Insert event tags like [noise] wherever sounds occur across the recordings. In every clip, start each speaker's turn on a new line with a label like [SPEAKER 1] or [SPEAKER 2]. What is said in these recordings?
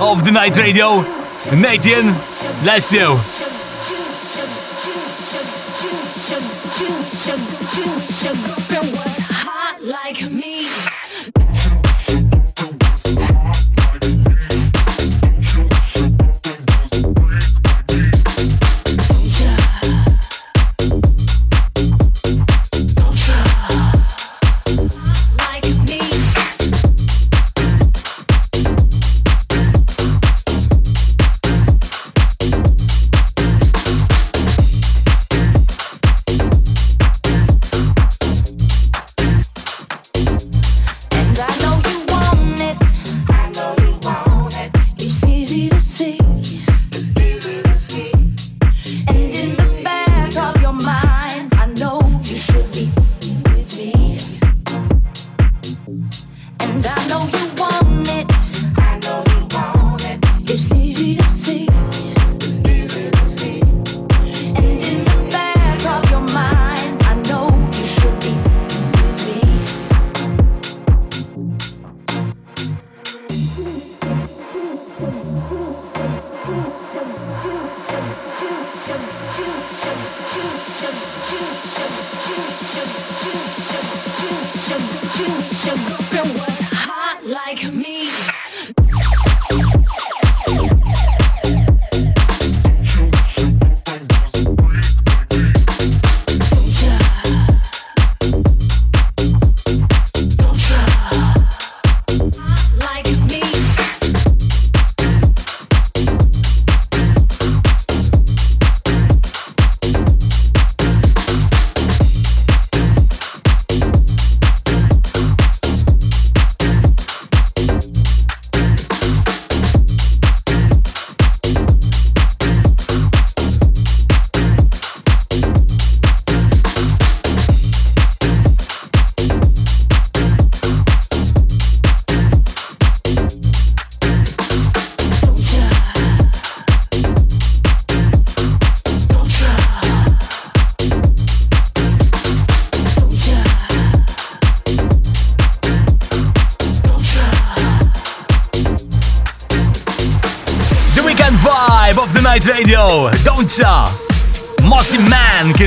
[SPEAKER 1] of the night radio. Nathan, let's do.
[SPEAKER 2] Like me.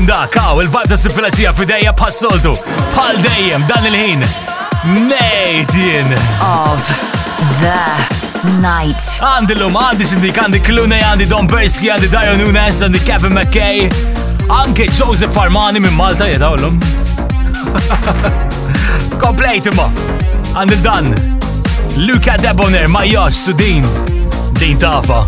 [SPEAKER 1] Man kien dak, aw, il-vibe ta' sifilazija fideja bħal soltu. Bħal dejjem, dan il-ħin. Nathan.
[SPEAKER 3] Of the Night.
[SPEAKER 1] Għandi l-lum, għandi Cindy Kandi Klune, għandi Don Persky, għandi Dario Nunes, għandi Kevin McKay, anke Joseph Armani minn Malta jedawlum. [laughs] Komplejt imma. Għandi dan. Luca Debonair, ma Josh, Sudin. Din tafa.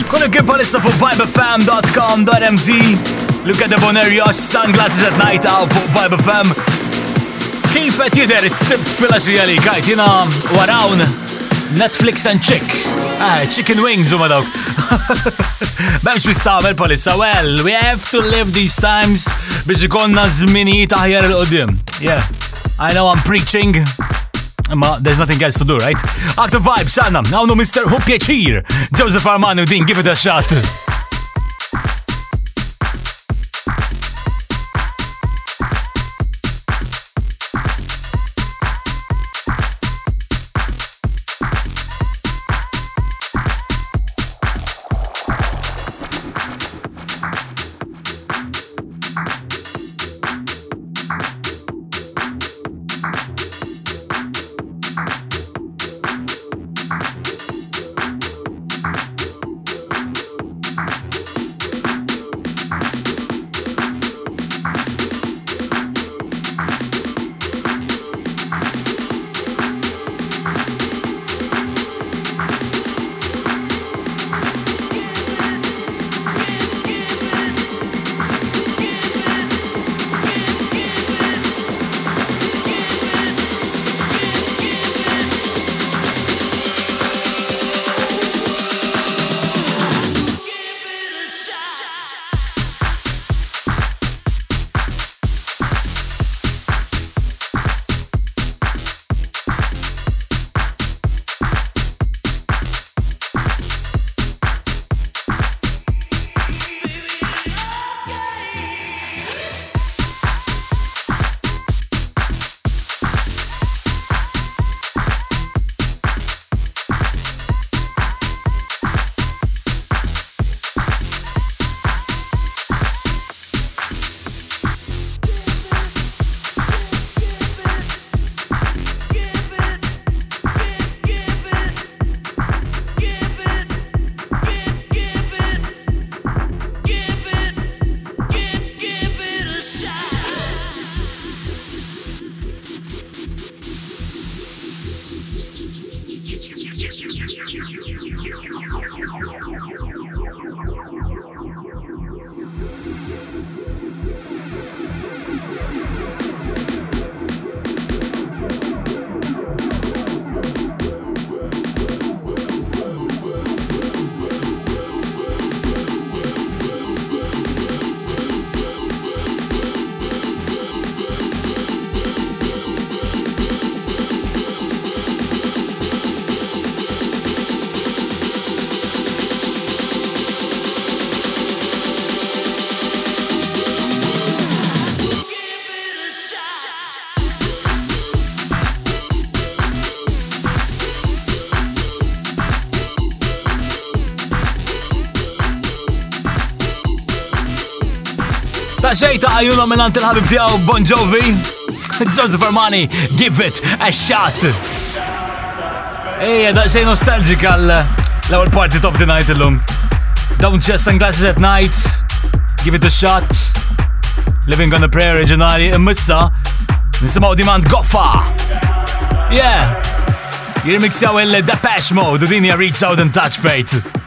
[SPEAKER 2] Nate.
[SPEAKER 1] Kun kien palissa fuq vibefam.com.mt Luka de the Bonerio Sunglasses at Night out fuq Vibefam Kif qed jidher is-sibt fil-għaxrija li kajt jina warawn Netflix and Chick. Ah, chicken wings huma dawk. [laughs] Bemx mistamel palissa, well, we have to live these times biex ikonna żminijiet aħjar il-qoddim. Yeah, I know I'm preaching, Ma there's nothing else to do, right? Active vibes, għanna, għawnu Mr. Hu Pieċir, Joseph Armani din, give it a shot. Ta' xejta għajuna minnant il-ħabib tijaw Bon Jovi. [laughs] Joseph Armani, give it a shot. Ejja, da' xej nostalġika l-ewel party top the night illum. Don't just sunglasses at night. Give it a shot. Living on a prayer originali immissa. Nisimaw demand goffa. Yeah. Jirmixjaw il-Depeche Mode u din ja Reach Out and Touch Fate.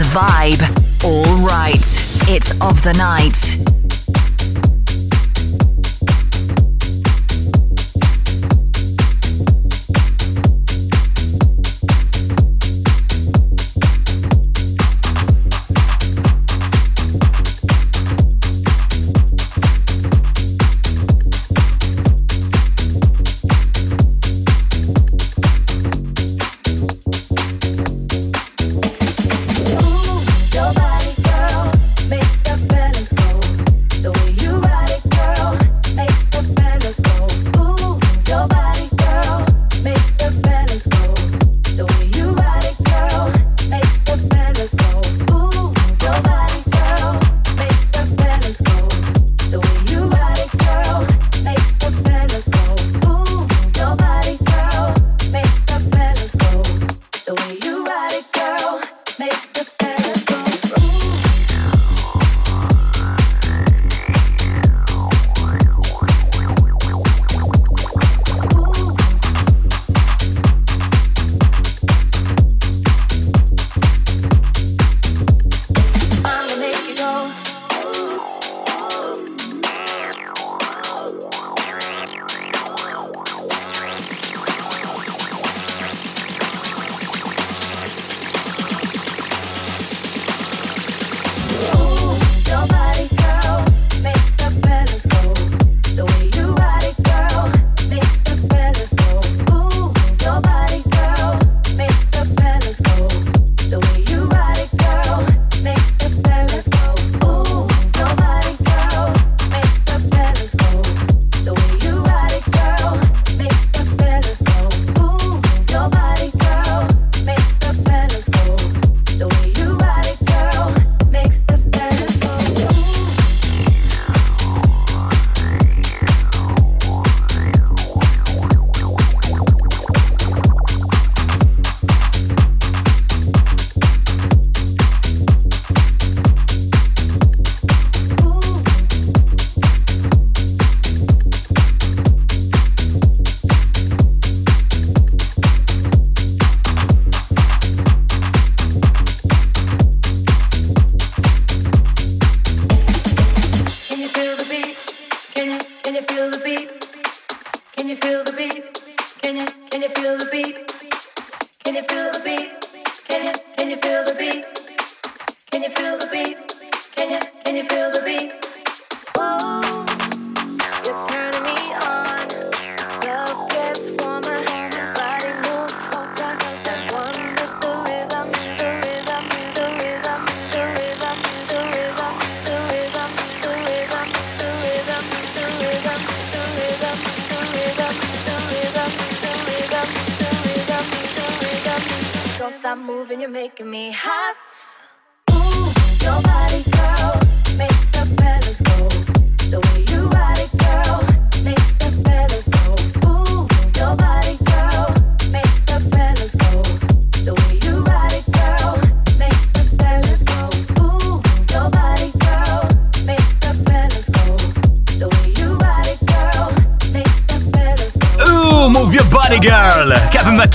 [SPEAKER 2] is Vibe. All right, it's of the night.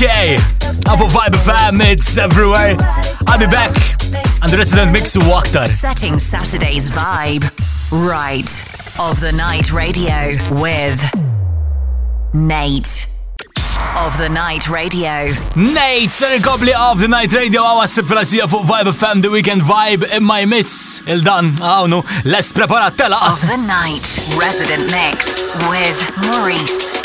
[SPEAKER 1] UK. Apple Vibe FM, it's everywhere. I'll be back and the resident mix Waktar.
[SPEAKER 2] Setting Saturday's vibe right of the night radio with Nate. Of the Night Radio.
[SPEAKER 1] Nate, Serikopli of the Night Radio, aua se flasija fuq Vibe FM, The Weekend Vibe, in imma jmiss, know. Let's prepare, preparat tela.
[SPEAKER 2] Of the Night, Resident Mix, with Maurice.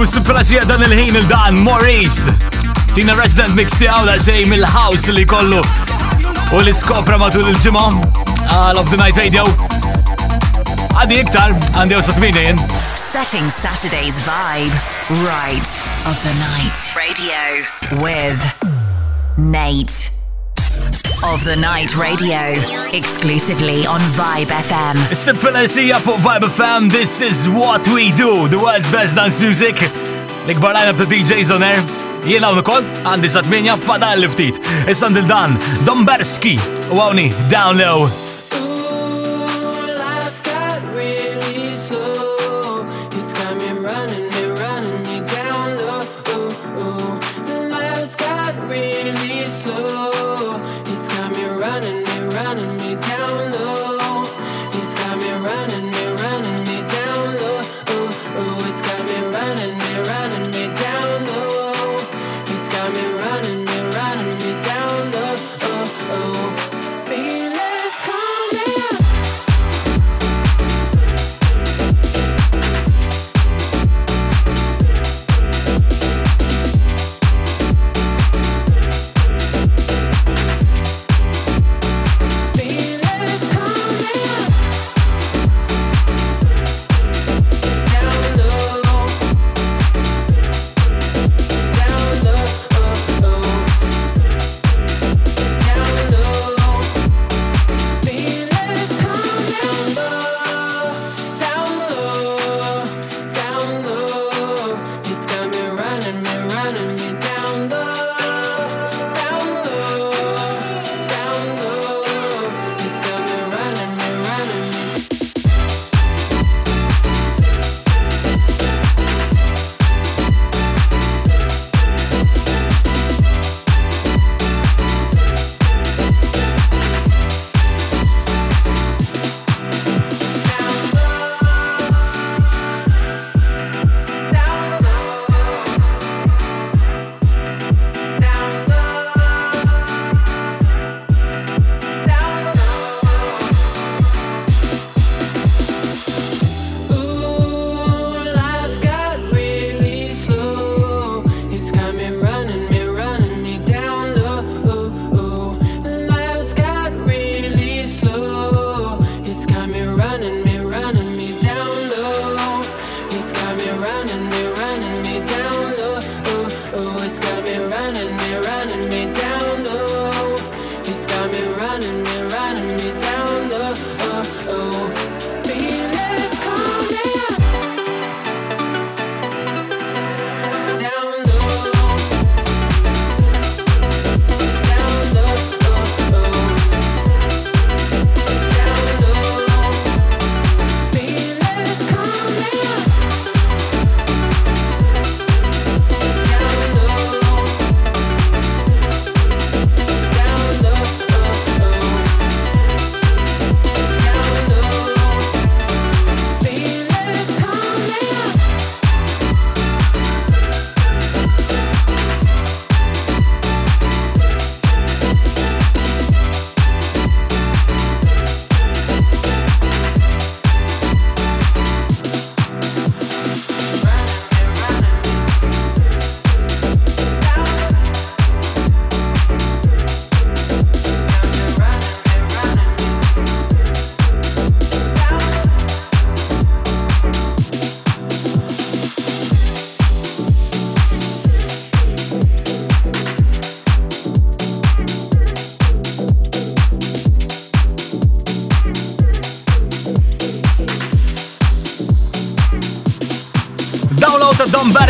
[SPEAKER 4] Hawn nsibu s-simpalasija dan il-ħin il-dan Maurice. Tina resident mix tijaw da xej mill-house li kollu u li skopra matul il-ġimma għal ah, of the night radio. Għaddi iktar, għandi u satmini
[SPEAKER 3] Setting Saturday's vibe right of the night. Radio with Nate. Of the Night Radio. Exclusively on Vibe FM.
[SPEAKER 4] Is-simpalasija fuq Vibe FM, this is what we do, the world's best dance music. L-ikbar line-up ta' DJs on air. Jiena u Nikol, għandi satminja fadal li ftit. Is-sandil dan, Domberski, u għawni, down low.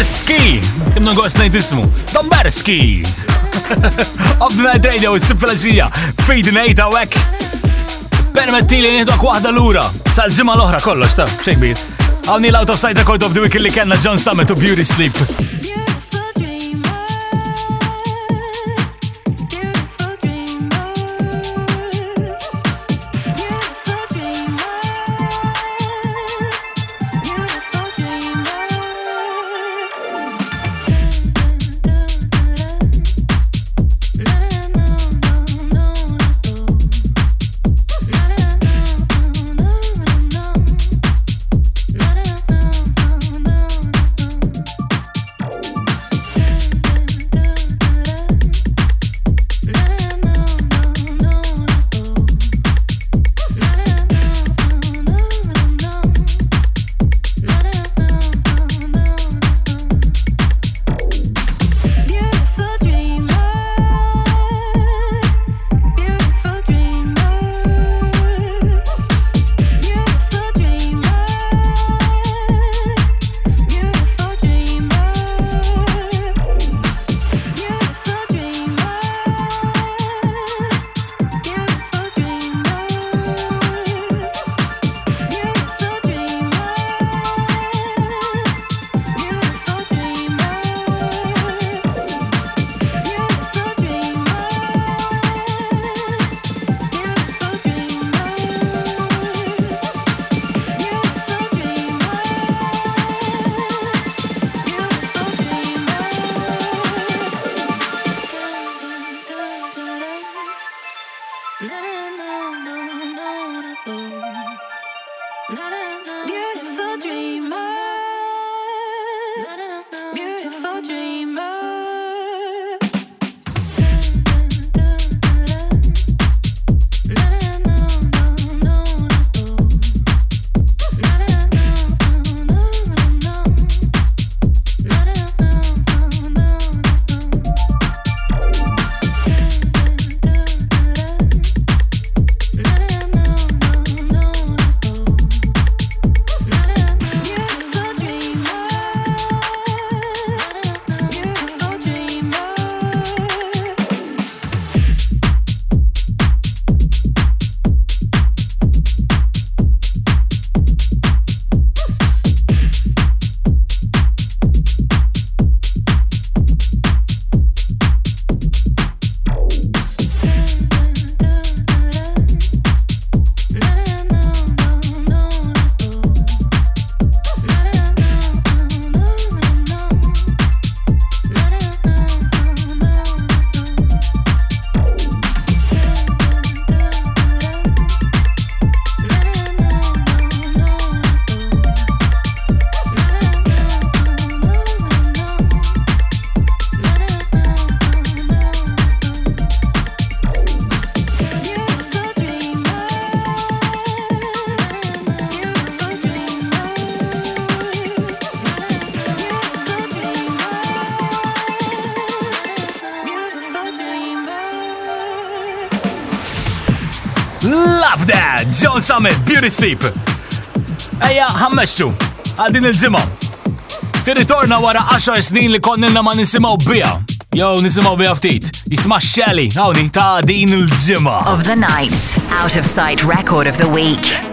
[SPEAKER 4] Ta' Domberski. Kimna għos nejt ismu. Domberski. [laughs] Of the Night Radio, s-sifilazija. Feedin ejta għek. Permetti li nidwak wahda l-ura. Sal-ġimma l-ohra kollox, ta' xejbir. Għawni l-out of sight record of the week li kena John Summit u Beauty Sleep. Summit, Beauty Sleep. Ejja, ħammessu, għaddin il-ġimma. Tirritorna wara 10 snin li konnilna ma nisimaw bija. Jow, nisimaw bija ftit. Jisma Shelly, għawni, ta' din il-ġimma.
[SPEAKER 5] Of the night. Out of sight record of the week.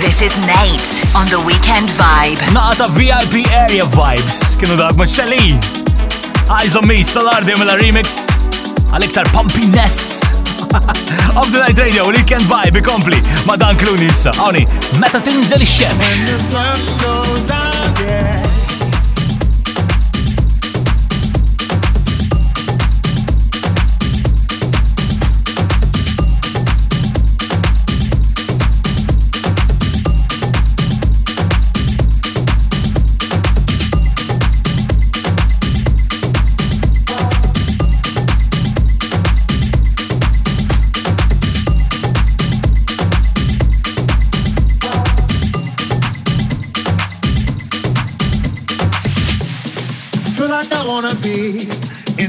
[SPEAKER 2] This is Nate on the Weekend Vibe.
[SPEAKER 1] Nata VIP Area Vibes kienu dak maċċalin. Eyes on me, Solar Demela Remix. Għal-iktar pumpiness. [laughs] Of the Night Radio, Weekend Vibe, ikompli. Ma dan kluni issa. Għawni, meta tinżel ix-xemx.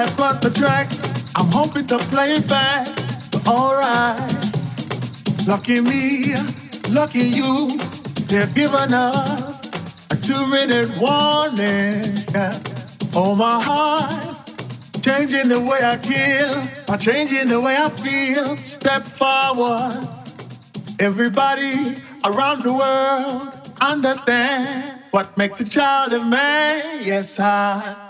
[SPEAKER 6] Across the tracks. I'm hoping to play it back, but alright. Lucky me, lucky you, they've given us a two-minute warning. Yeah. Oh my heart, changing the way I kill, by changing the way I feel. Step forward. Everybody around the world understand. what makes a child a man. Yes, I,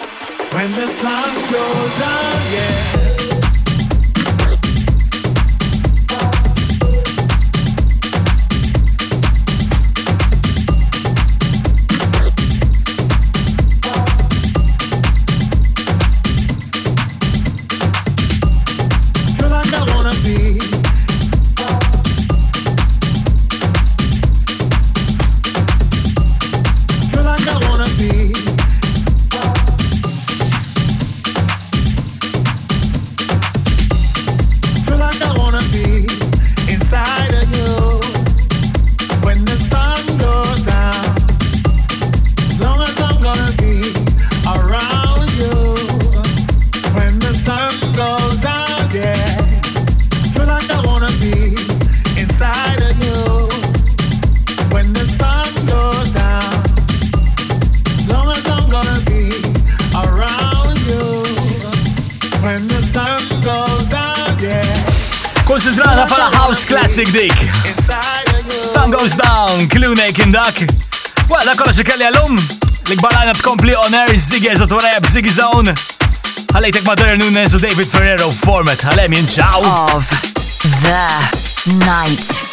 [SPEAKER 6] When the sun goes down, yeah.
[SPEAKER 1] Classic dik.
[SPEAKER 6] Inside.
[SPEAKER 1] Sun goes down, Clune kien dak. da kollox ikelli għallum. L-gbarajna tkompli on air Ziggy Eżat Wareb, Ziggy Zone. Għalajtek Madonna Nunes u David Ferrero format. Għalem jinċaw.
[SPEAKER 2] Of the night.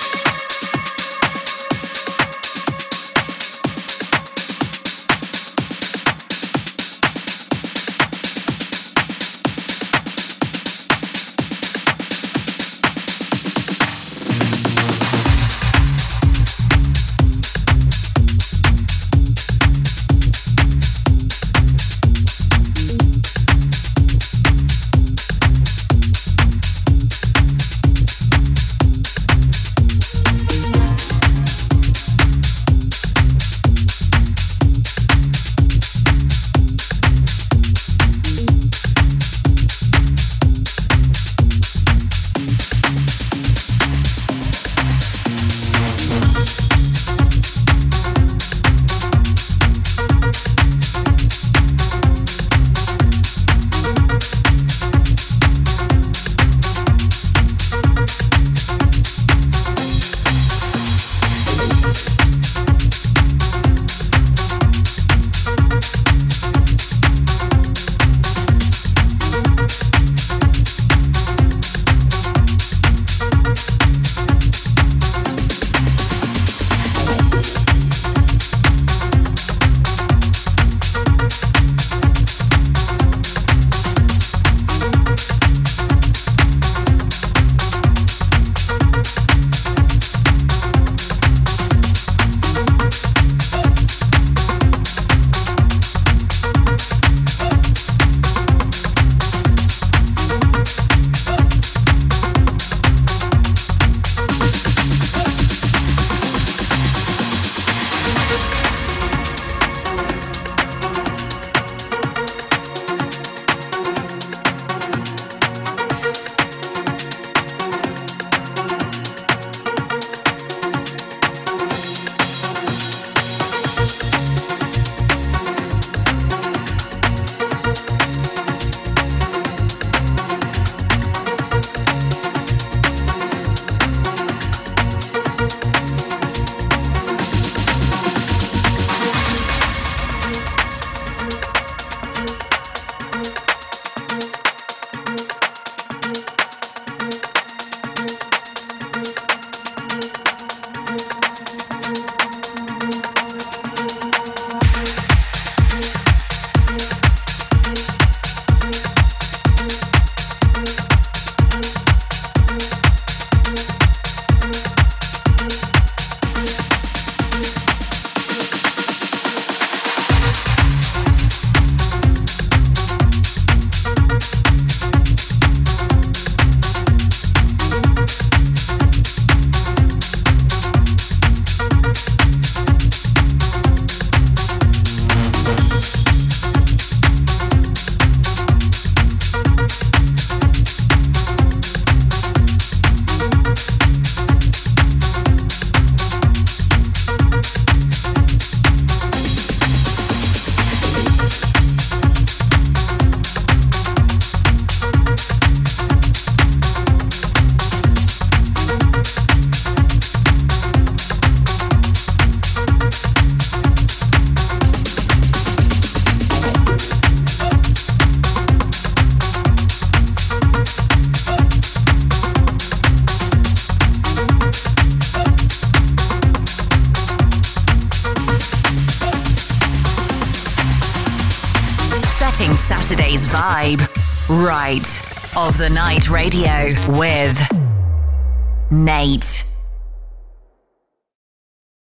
[SPEAKER 3] The Night Radio with Nate.